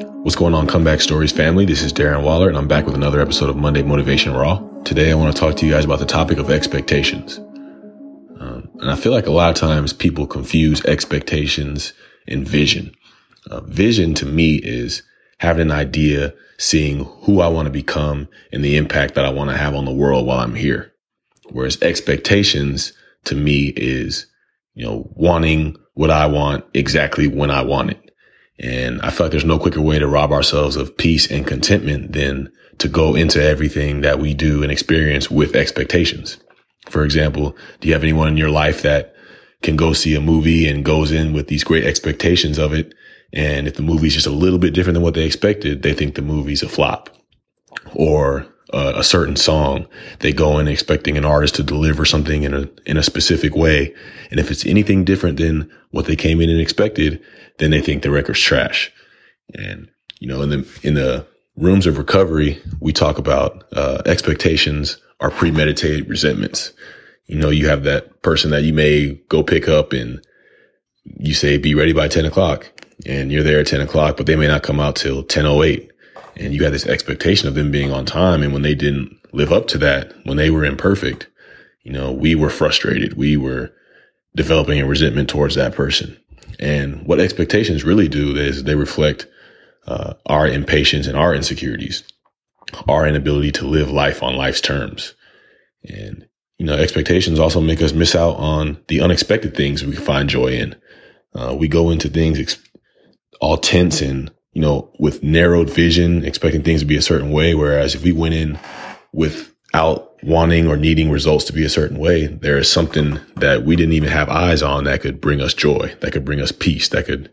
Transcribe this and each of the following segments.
What's going on, Comeback Stories family? This is Darren Waller, and I'm back with another episode of Monday Motivation Raw. Today, I want to talk to you guys about the topic of expectations. Um, and I feel like a lot of times people confuse expectations and vision. Uh, vision to me is having an idea, seeing who I want to become and the impact that I want to have on the world while I'm here. Whereas expectations to me is, you know, wanting what I want exactly when I want it. And I feel like there's no quicker way to rob ourselves of peace and contentment than to go into everything that we do and experience with expectations. For example, do you have anyone in your life that can go see a movie and goes in with these great expectations of it? And if the movie's just a little bit different than what they expected, they think the movie's a flop or uh, a certain song. They go in expecting an artist to deliver something in a, in a specific way. And if it's anything different than what they came in and expected, then they think the record's trash. And, you know, in the, in the rooms of recovery, we talk about, uh, expectations are premeditated resentments. You know, you have that person that you may go pick up and you say, be ready by 10 o'clock and you're there at 10 o'clock, but they may not come out till 1008. And you had this expectation of them being on time. And when they didn't live up to that, when they were imperfect, you know, we were frustrated. We were developing a resentment towards that person. And what expectations really do is they reflect uh, our impatience and our insecurities, our inability to live life on life's terms. And, you know, expectations also make us miss out on the unexpected things we can find joy in. Uh, we go into things ex- all tense and, you know, with narrowed vision, expecting things to be a certain way. Whereas if we went in without wanting or needing results to be a certain way, there is something that we didn't even have eyes on that could bring us joy, that could bring us peace, that could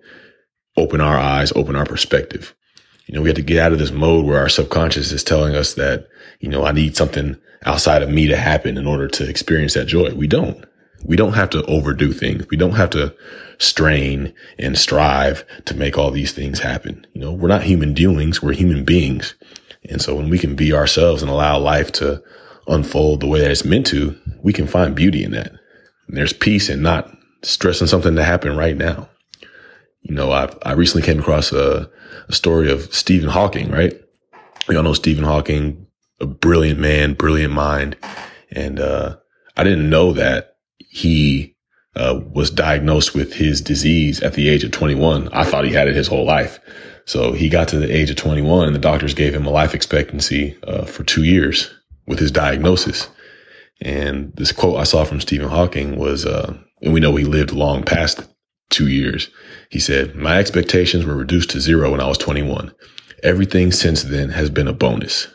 open our eyes, open our perspective. You know, we have to get out of this mode where our subconscious is telling us that, you know, I need something outside of me to happen in order to experience that joy. We don't. We don't have to overdo things. We don't have to strain and strive to make all these things happen. You know, we're not human doings. We're human beings. And so when we can be ourselves and allow life to unfold the way that it's meant to, we can find beauty in that. And there's peace in not stressing something to happen right now. You know, I I recently came across a, a story of Stephen Hawking, right? We all know Stephen Hawking, a brilliant man, brilliant mind. And, uh, I didn't know that he, uh, was diagnosed with his disease at the age of 21. I thought he had it his whole life. So he got to the age of 21 and the doctors gave him a life expectancy, uh, for two years with his diagnosis. And this quote I saw from Stephen Hawking was, uh, and we know he lived long past two years. He said, my expectations were reduced to zero when I was 21. Everything since then has been a bonus.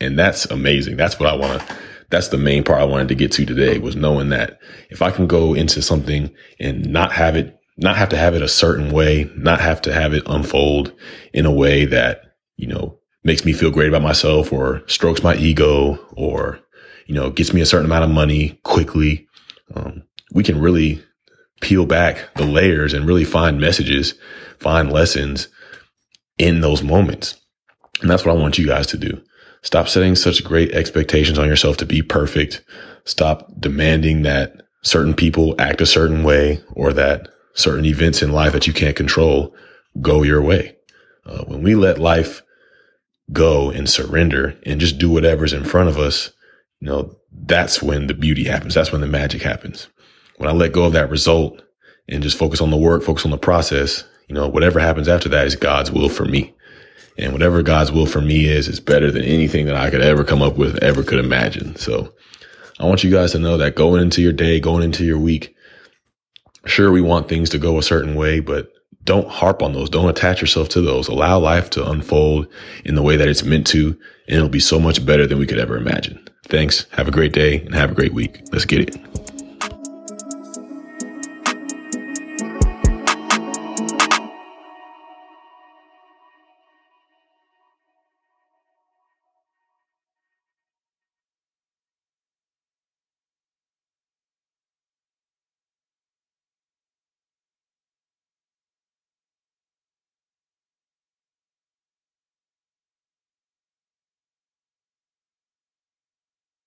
And that's amazing. That's what I want to, that's the main part I wanted to get to today was knowing that if I can go into something and not have it, not have to have it a certain way, not have to have it unfold in a way that, you know, makes me feel great about myself or strokes my ego or, you know, gets me a certain amount of money quickly. Um, we can really peel back the layers and really find messages, find lessons in those moments. And that's what I want you guys to do. Stop setting such great expectations on yourself to be perfect. Stop demanding that certain people act a certain way or that certain events in life that you can't control go your way. Uh, when we let life go and surrender and just do whatever's in front of us, you know, that's when the beauty happens. That's when the magic happens. When I let go of that result and just focus on the work, focus on the process, you know, whatever happens after that is God's will for me. And whatever God's will for me is, is better than anything that I could ever come up with, ever could imagine. So I want you guys to know that going into your day, going into your week, sure, we want things to go a certain way, but don't harp on those. Don't attach yourself to those. Allow life to unfold in the way that it's meant to, and it'll be so much better than we could ever imagine. Thanks. Have a great day and have a great week. Let's get it.